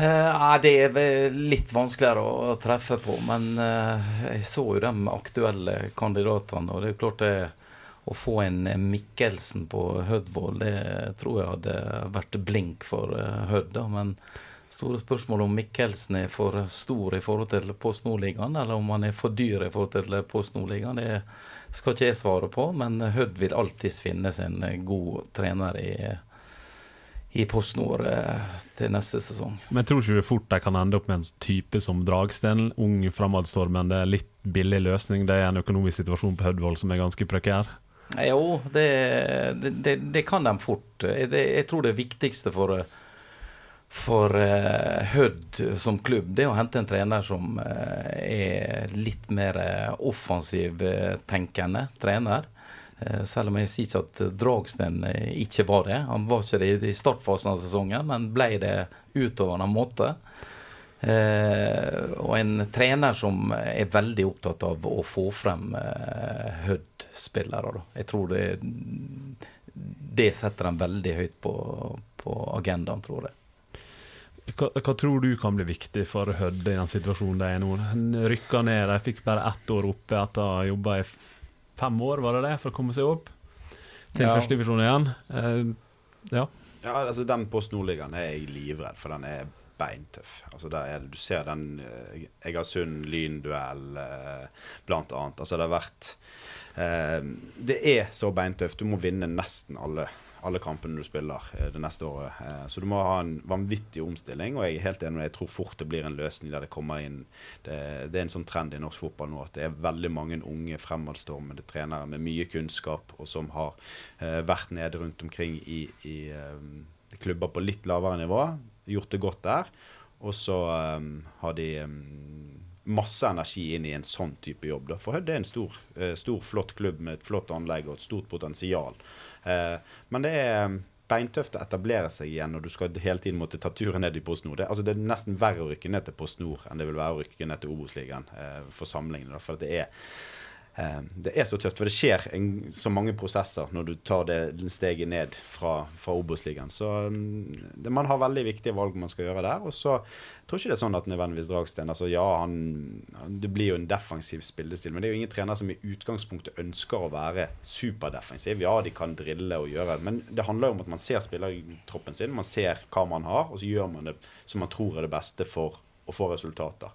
Speaker 6: Eh, Nei, det er litt vanskeligere å treffe på, men uh, jeg så jo de aktuelle kandidatene, og det er klart det å få en Mikkelsen på Hødvold, det tror jeg hadde vært blink for uh, Hødd, men store spørsmål om Mikkelsen er for stor i forhold til Post Nordligaen, eller om han er for dyr i forhold til Post Nordligaen, det skal ikke jeg svare på, men Hødd vil alltids finne sin god trener i i PostNord eh, til neste sesong.
Speaker 5: Men tror ikke du fort de kan ende opp med en type som Dragsten, ung framadstormende, litt billig løsning? Det er en økonomisk situasjon på Hødvold som er ganske prekær.
Speaker 6: Jo, det, det, det, kan de fort. Jeg, det, jeg tror det viktigste for, for uh, Hødd som klubb, det er å hente en trener som uh, er litt mer offensiv tenkende trener. Eh, Selv om jeg sier ikke at Dragsten eh, ikke var det. Han var ikke det i startfasen av sesongen, men ble det utover en måte. Eh, og en trener som er veldig opptatt av å få frem eh, Hødd-spillere. Jeg tror det Det setter dem veldig høyt på, på agendaen, tror jeg.
Speaker 5: Hva, hva tror du kan bli viktig for Hødd i den situasjonen de er nå? Rykka ned, de fikk bare ett år oppe etter å ha jobba i fem år, var det det, for å komme seg opp til
Speaker 6: Ja.
Speaker 5: førstedivisjon igjen. Uh, ja.
Speaker 7: Ja, altså Den Post Nordligaen er jeg livredd, for den er beintøff. Altså der er, det- Du ser den uh, Egersund-Lyn-duell, uh, blant annet. Altså det har vært uh, Det er så beintøft. Du må vinne nesten alle, alle kampene du spiller eh, det neste året. Eh, så du må ha en vanvittig omstilling, og jeg er helt enig med deg. Jeg tror fort det blir en løsning der det kommer inn Det, det er en sånn trend i norsk fotball nå at det er veldig mange unge fremadstormende trenere med mye kunnskap, og som har eh, vært nede rundt omkring i, i klubber på litt lavere nivå, gjort det godt der. Og så eh, har de masse energi inn i en sånn type jobb. Da. For Hødd er en stor, stor, flott klubb med et flott anlegg og et stort potensial. Eh, men det er eh, beintøft å etablere seg igjen når du skal hele tiden måtte ta turen ned i Post Nord. Det, altså, det er nesten verre å rykke ned til Post Nord enn det vil være å rykke ned til Obos-ligaen eh, for sammenligning. For det er det er så tøft. For det skjer en, så mange prosesser når du tar det steget ned fra, fra Obos-ligaen. Så mm, det, man har veldig viktige valg man skal gjøre der. Og så jeg tror ikke det er sånn at nødvendigvis Dragsten altså Ja, han- det blir jo en defensiv spillestil, men det er jo ingen trener som i utgangspunktet ønsker å være superdefensiv. Ja, de kan drille og gjøre men det handler jo om at man ser spillertroppen sin, man ser hva man har, og så gjør man det som man tror er det beste for å få resultater.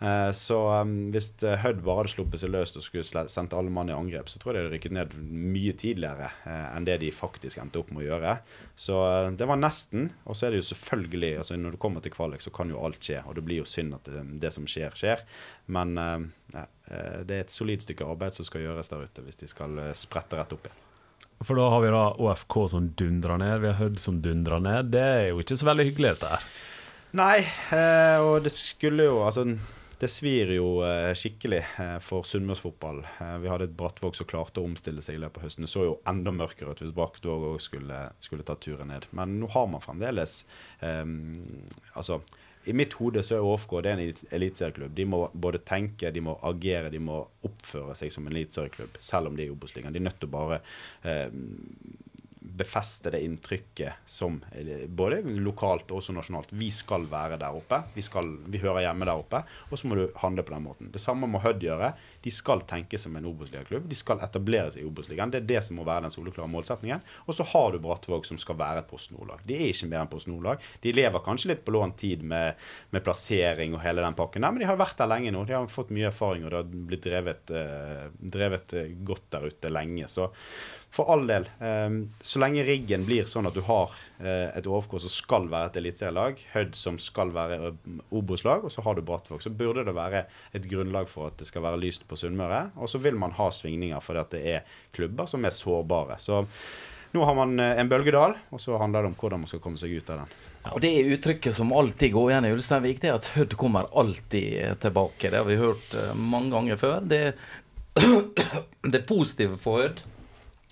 Speaker 7: Eh, Så um, hvis eh, Hødd bare hadde sluppet seg løs og skulle sendt alle mann i angrep, så tror jeg de hadde rykket ned mye tidligere eh, enn det de faktisk endte opp med å gjøre. Så det var nesten. Og så er det jo selvfølgelig altså Når du kommer til kvalik, så kan jo alt skje. Og det blir jo synd at det, det som skjer, skjer. Men ja, det er et solid stykke arbeid som skal gjøres der ute hvis de skal sprette rett opp igjen.
Speaker 5: For da har vi da ÅFK som dundrer ned, vi har Hødd som dundrer ned. Det er jo ikke så veldig hyggelig, dette her.
Speaker 7: Nei, og det skulle jo Altså, det svir jo eh, skikkelig eh, for sunnmørsfotball. Eh, vi hadde et Brattvåg som klarte å omstille seg i løpet av høsten. Det så jo enda mørkere ut hvis Brattvåg òg skulle, skulle ta turen ned. Men nå har man fremdeles eh, Altså, i mitt hode så er ÅFK det er en elit- eliteserieklubb. De må både tenke, de må agere, de må oppføre seg som en eliteserieklubb, selv om de er i Obos-ligaen. De er nødt til å bare eh, befeste det inntrykket som eh, både lokalt og også nasjonalt. Vi skal være der oppe. Vi, skal, vi hører hjemme der oppe. Og så må du handle på den måten. Det samme må Hødd gjøre. De skal tenke som en Obos-ligaklubb. De skal etablere seg i Obos-ligaen. Det er det som må være den soleklare målsetningen. Og så har du Brattvåg som skal være et Post Nord-lag. De er ikke mer enn Post Nord-lag. De lever kanskje litt på lånt tid med, med plassering og hele den pakken der, men de har vært der lenge nå. De har fått mye erfaring, og det har blitt drevet, eh, drevet eh, godt der ute lenge. Så for all del, eh, så lenge riggen blir sånn at du har eh, et OFK som skal være et eliteserielag, Hødd som skal være eh, Obos-lag, og så har du Brattvåg, så burde det være et grunnlag for at det skal være lyst på Sunnmøre. Og så vil man ha svingninger fordi at det er klubber som er sårbare. Så nå har man eh, en bølgedal, og så handler det om hvordan man skal komme seg ut av den.
Speaker 6: Og det uttrykket som alltid går igjen i Ulsteinvik, det er at Hødd kommer alltid tilbake. Det har vi hørt mange ganger før. Det, det positive for Hødd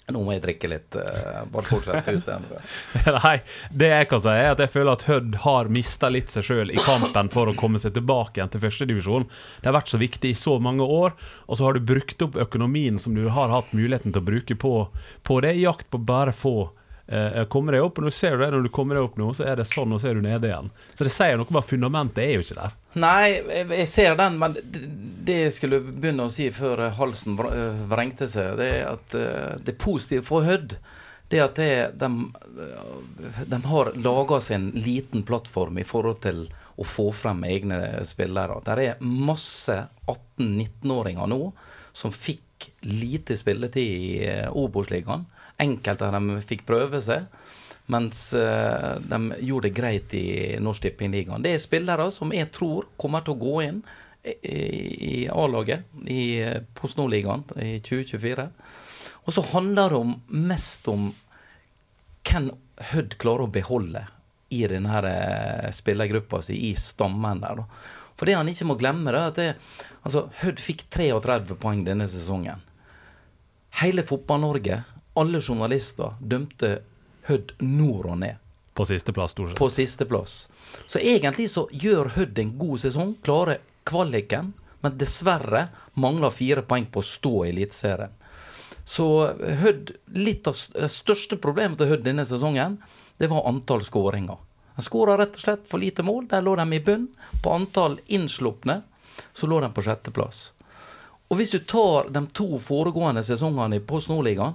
Speaker 6: Nå må jeg drikke litt. Uh, Bare fortsett, Ulstein.
Speaker 5: Nei, det jeg kan si er at jeg føler at Hødd har mista litt seg sjøl i kampen for å komme seg tilbake igjen til førstedivisjon. Det har vært så viktig i så mange år, og så har du brukt opp økonomien som du har hatt muligheten til å bruke på, på det, i jakt på bare få eh, komme deg opp. Og nå ser du det, når du kommer deg opp nå, så er det sånn, og så er du nede igjen. Så det sier noe om at fundamentet er jo ikke der.
Speaker 6: Nei, jeg, ser den, men det, jeg skulle begynne å si før halsen øh, vrengte seg, det er at øh, det positive for Hødd, det at det, de, de har laga seg en liten plattform i forhold til å få frem egne spillere. Det er masse 18-19-åringer nå som fikk lite spilletid i Obos-ligaen. Enkelte av dem fikk prøve seg. Mens eh, de gjorde det greit i Norsk Tippingligaen. Det er spillere som jeg tror kommer til å gå inn i, A-laget i eh, Post Nord-ligaen i 2024. Og så handler det om, mest om hvem Hødd klarer å beholde i denne eh, spillergruppa si, i stammen der. For det han ikke må glemme, er at det, altså, Hødd fikk 33 poeng denne sesongen. Hele Fotball-Norge, alle journalister, dømte Hødd nord og ned.
Speaker 5: På sisteplass, stort sett.
Speaker 6: På sisteplass. Så egentlig så gjør Hødd en god sesong, klarer kvaliken, men dessverre mangler fire poeng på å stå i Eliteserien. Så Hødd, litt av st- største problemet til Hødd denne sesongen, det var antall skåringer. De skåra rett og slett for lite mål. Der lå de i bunn. På antall innslupne så lå de på sjetteplass. Og hvis du tar de to foregående sesongene i Post Nord-ligaen,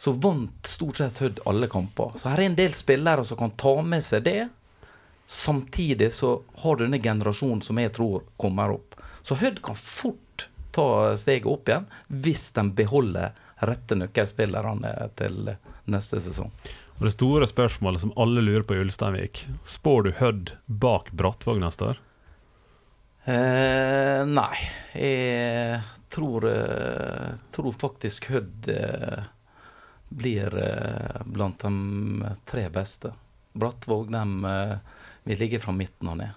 Speaker 6: så vant stort sett Hødd alle kamper. Så her er en del spillere som kan ta med seg det. Samtidig så har du denne generasjonen som jeg tror kommer opp. Så Hødd kan fort ta steget opp igjen hvis de beholder rette nøkkelspillerne til neste sesong.
Speaker 5: Og det store spørsmålet som alle lurer på i Ulsteinvik, spår du Hødd bak Brattvåg neste år?
Speaker 6: Eh, nei, jeg tror, eh, tror faktisk Hødd eh, blir eh, blant de tre beste. Brattvåg de eh, vil ligge fra midten og ned.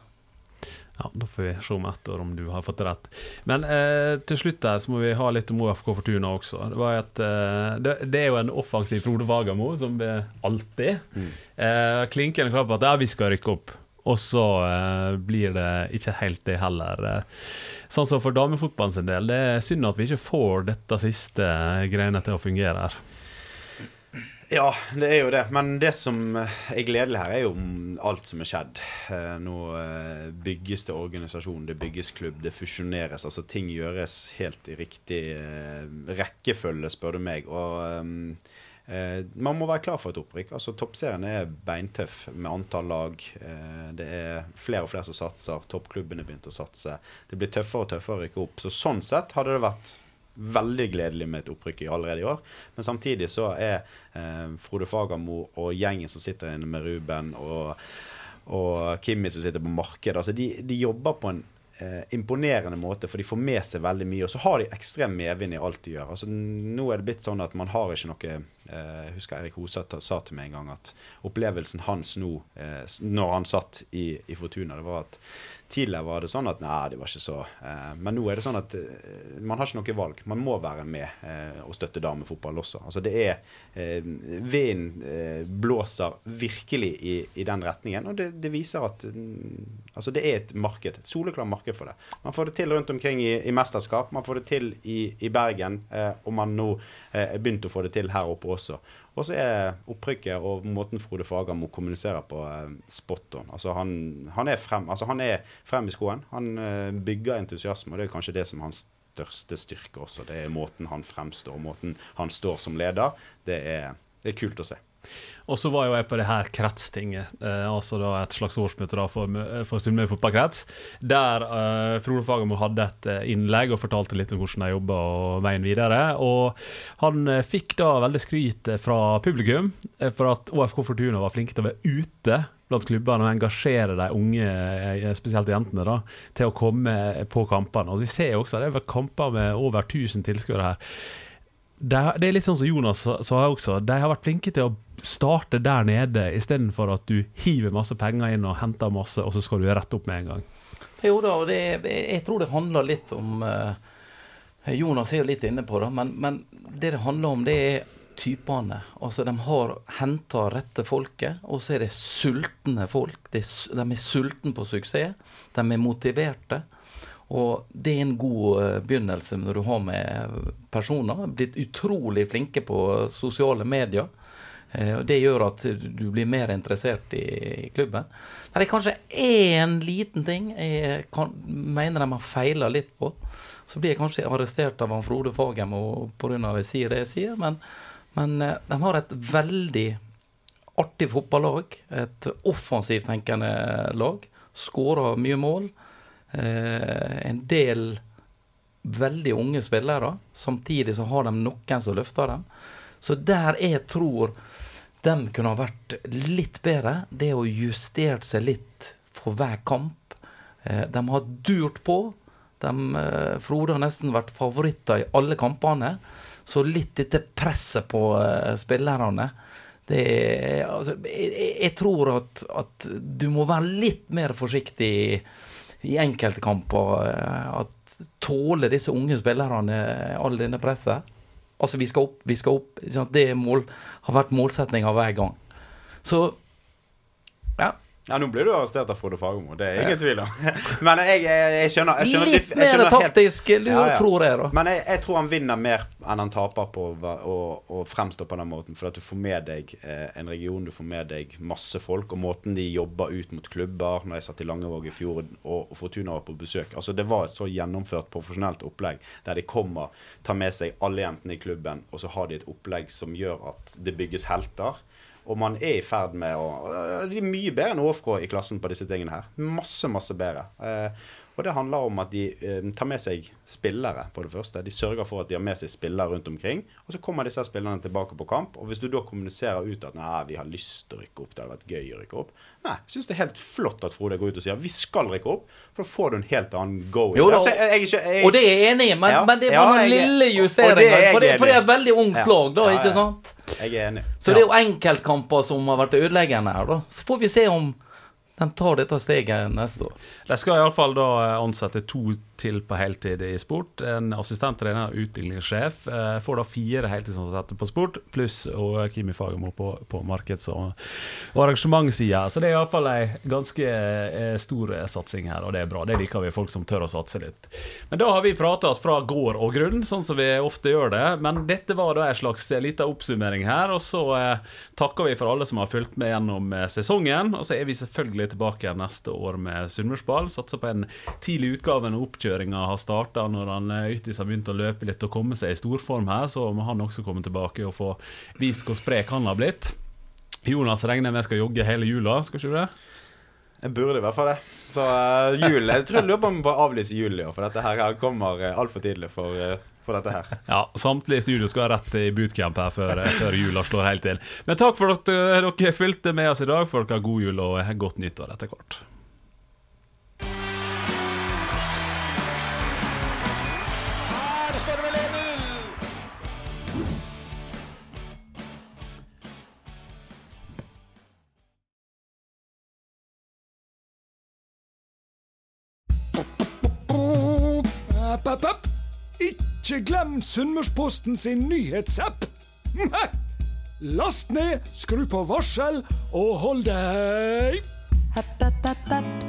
Speaker 5: Ja, Da får vi se om ett år om du har fått det rett. Men eh, til slutt der så må vi ha litt om OFK Fortuna også. Det, var et, eh, det, det er jo en offensiv Frode Vagamo, som er alltid. Eh, klinkende klar på at ja, vi skal rykke opp. og så eh, blir det ikke helt det heller. Eh, sånn som for damefotballen sin del, det er synd at vi ikke får dette siste greiene til å fungere her.
Speaker 7: Ja, det er jo det. Men det som er gledelig her, er jo alt som er skjedd. Eh, nå eh, bygges det organisasjon, det bygges klubb, det fusjoneres. Altså ting gjøres helt i riktig eh, rekkefølge, spør du meg. Og man må være klar for et opprykk. Altså Toppserien er beintøff med antall lag. Det er flere og flere som satser. Toppklubbene begynte å satse. Det blir tøffere og tøffere å rykke opp. Så sånn sett hadde det vært veldig gledelig med et opprykk allerede i år. Men samtidig så er eh, Frode Fagermo og gjengen som sitter inne med Ruben og, og Kimmi som sitter på markedet, altså de, de jobber på en eh, imponerende måte, for de får med seg veldig mye. Og så har de ekstrem medvind i alt de gjør. Altså Nå er det blitt sånn at man har ikke noe eh, husker Erik Hose sa til meg en gang at opplevelsen hans nå, eh, når han satt i, i Fortuna, det var at Tidligere var det sånn at nei, det var ikke så. Eh, men nå er det sånn at eh, man har ikke noe valg. Man må være med eh, og støtte damefotball også. Altså det er eh, Vinden eh, blåser virkelig i, i, den retningen, og det, det viser at mm, altså det er et marked. Et soleklart marked for det. Man får det til rundt omkring i, i mesterskap. Man får det til i, i Bergen, eh, og man nå eh, begynt å få det til her oppe også. Og så er opprykket og måten Frode Fagermo kommuniserer på, eh, spot on. Altså han, han, er frem, altså han er frem i skoen. Han eh, bygger entusiasme, og det er kanskje det som er hans største styrke også. Det er måten han fremstår, måten han står som leder. Det er, det er kult å se.
Speaker 5: Og så var jo jeg på det her kretstinget, eh, altså da et slags årsmøte da for, for Sunnmøre fotballkrets, der eh, Frode Fagermo hadde et eh, innlegg og fortalte litt om hvordan de jobba og veien videre. Og han eh, fikk da veldig skryt fra publikum eh, for at OFK Fortuna var flinke til å være ute blant klubbene og engasjere de unge, eh, spesielt jentene, da, til å komme på kampene. Og vi ser jo også, det er kamper med over 1000 tilskuere her det, det, er litt sånn som Jonas sa også. De har vært flinke til å starte der nede, istedenfor at du hiver masse penger inn og henter masse, og så skal du rette opp med en gang.
Speaker 6: Jo da, og det, jeg tror det handler litt om uh, Jonas er jo litt inne på det, men, men, det det handler om, det er typene. Altså, de har henta rette folket, og så er det sultne folk. De, de er sultne på suksess. De er motiverte. Og det er en god eh, begynnelse når du har med personer. Blitt utrolig flinke på sosiale medier. Eh, og Det gjør at du blir mer interessert i klubben. Det er kanskje én liten ting jeg kan, mener de har feila litt på. Så blir jeg kanskje arrestert av han Frode Fagermo pga. at jeg sier det jeg sier. Men, men eh, de har et veldig artig fotballag. Et offensivt tenkende lag. Skårer mye mål. Eh, en del veldig unge spillere. Samtidig så har de noen som løfter dem. Så der jeg tror de kunne ha vært litt bedre, det å justere seg litt for hver kamp. Eh, de har durt på. De, eh, Frode har nesten vært favoritter i alle kampene. Så litt dette presset på spillerne det altså, jeg, jeg, tror at, at, du må være litt mer forsiktig i enkelte kamper at tåler disse unge spillerne all denne presset. Altså, vi skal opp, vi skal opp. Det mål, har vært målsettinga hver gang. Så ja.
Speaker 7: Ja, Nå blir du arrestert av Frode Fagermo, det er ingen tvil om. Men jeg, jeg, jeg, skjønner, jeg skjønner
Speaker 6: Litt mer taktisk lur, ja, ja. tror jeg, da.
Speaker 7: Men jeg, tror han vinner mer enn han taper på å, å fremstå på den måten. For at du får med deg eh, en region, du får med deg masse folk, og måten de jobber ut mot klubber Når jeg satt i Langevåg i fjor og, og Fortuna var på besøk Altså Det var et så gjennomført profesjonelt opplegg der de kommer, tar med seg alle jentene i klubben, og så har de et opplegg som gjør at det bygges helter. Og man er i ferd med å De er mye bedre enn ÅFK i klassen på disse tingene her. Masse, masse bedre. Eh, og det handler om at de eh, tar med seg spillere, for det første. De sørger for at de har med seg spillere rundt omkring. Og så kommer disse spillerne tilbake på kamp. Og hvis du da kommuniserer ut at nei, vi har lyst til å rykke opp, det hadde vært gøy å rykke opp. Nei, jeg syns det er helt flott at Frode går ut og sier vi skal rykke opp. For da får du en helt annen go.
Speaker 6: Jo, da, altså, jeg, jeg, jeg, og det er jeg enig i, men, ja, men, det bare ja, noen lille justering, For, for, det er et veldig ungt ja, lag, da, ikke sant?
Speaker 7: Jeg er enig.
Speaker 6: Så det er jo enkeltkamper som har vært ødeleggende her, da. Så får vi se om de tar dette steget neste år.
Speaker 5: De skal iallfall da eh, ansette to til på heltid i sport. En assistenttrener og utviklingssjef. Eh, får da fire heltidsansatte på sport, pluss og Kimi Fagermo på, på markeds- og, og arrangementssida. Så det er iallfall ei ganske eh, stor satsing her, og det er bra. Det liker vi, folk som tør å satse litt. Men da har vi prata oss fra gård og grunn, sånn som vi ofte gjør det. Men dette var da en slags lita oppsummering her, og så eh, takker vi for alle som har fulgt med gjennom eh, sesongen. Og så er vi selvfølgelig tilbake neste år med Sunnmørsball. Satser på en tidlig utgave når oppkjøringa har starta, når han eh, har begynt å løpe litt og komme seg i storform her, så må han også komme tilbake og få vist hvor sprek han har blitt. Jonas regner jeg med skal jogge hele jula, skal ikke du det?
Speaker 7: Jeg burde i hvert fall det. Så uh, jul Jeg tror jeg lurer på om vi bør avlyse jul i år, for dette her, kommer uh, altfor tidlig for, uh, for dette her.
Speaker 5: Ja, samtlige studio skal rett i bootcamp her før, før jula slår helt til. Men takk for at dere fulgte med oss i dag. Folk har god jul og godt nyttår etter hvert.
Speaker 1: Ikke glem Sunnmørsposten sin nyhetsapp. Last ned, skru på varsel og hold deg
Speaker 2: Oppdatert.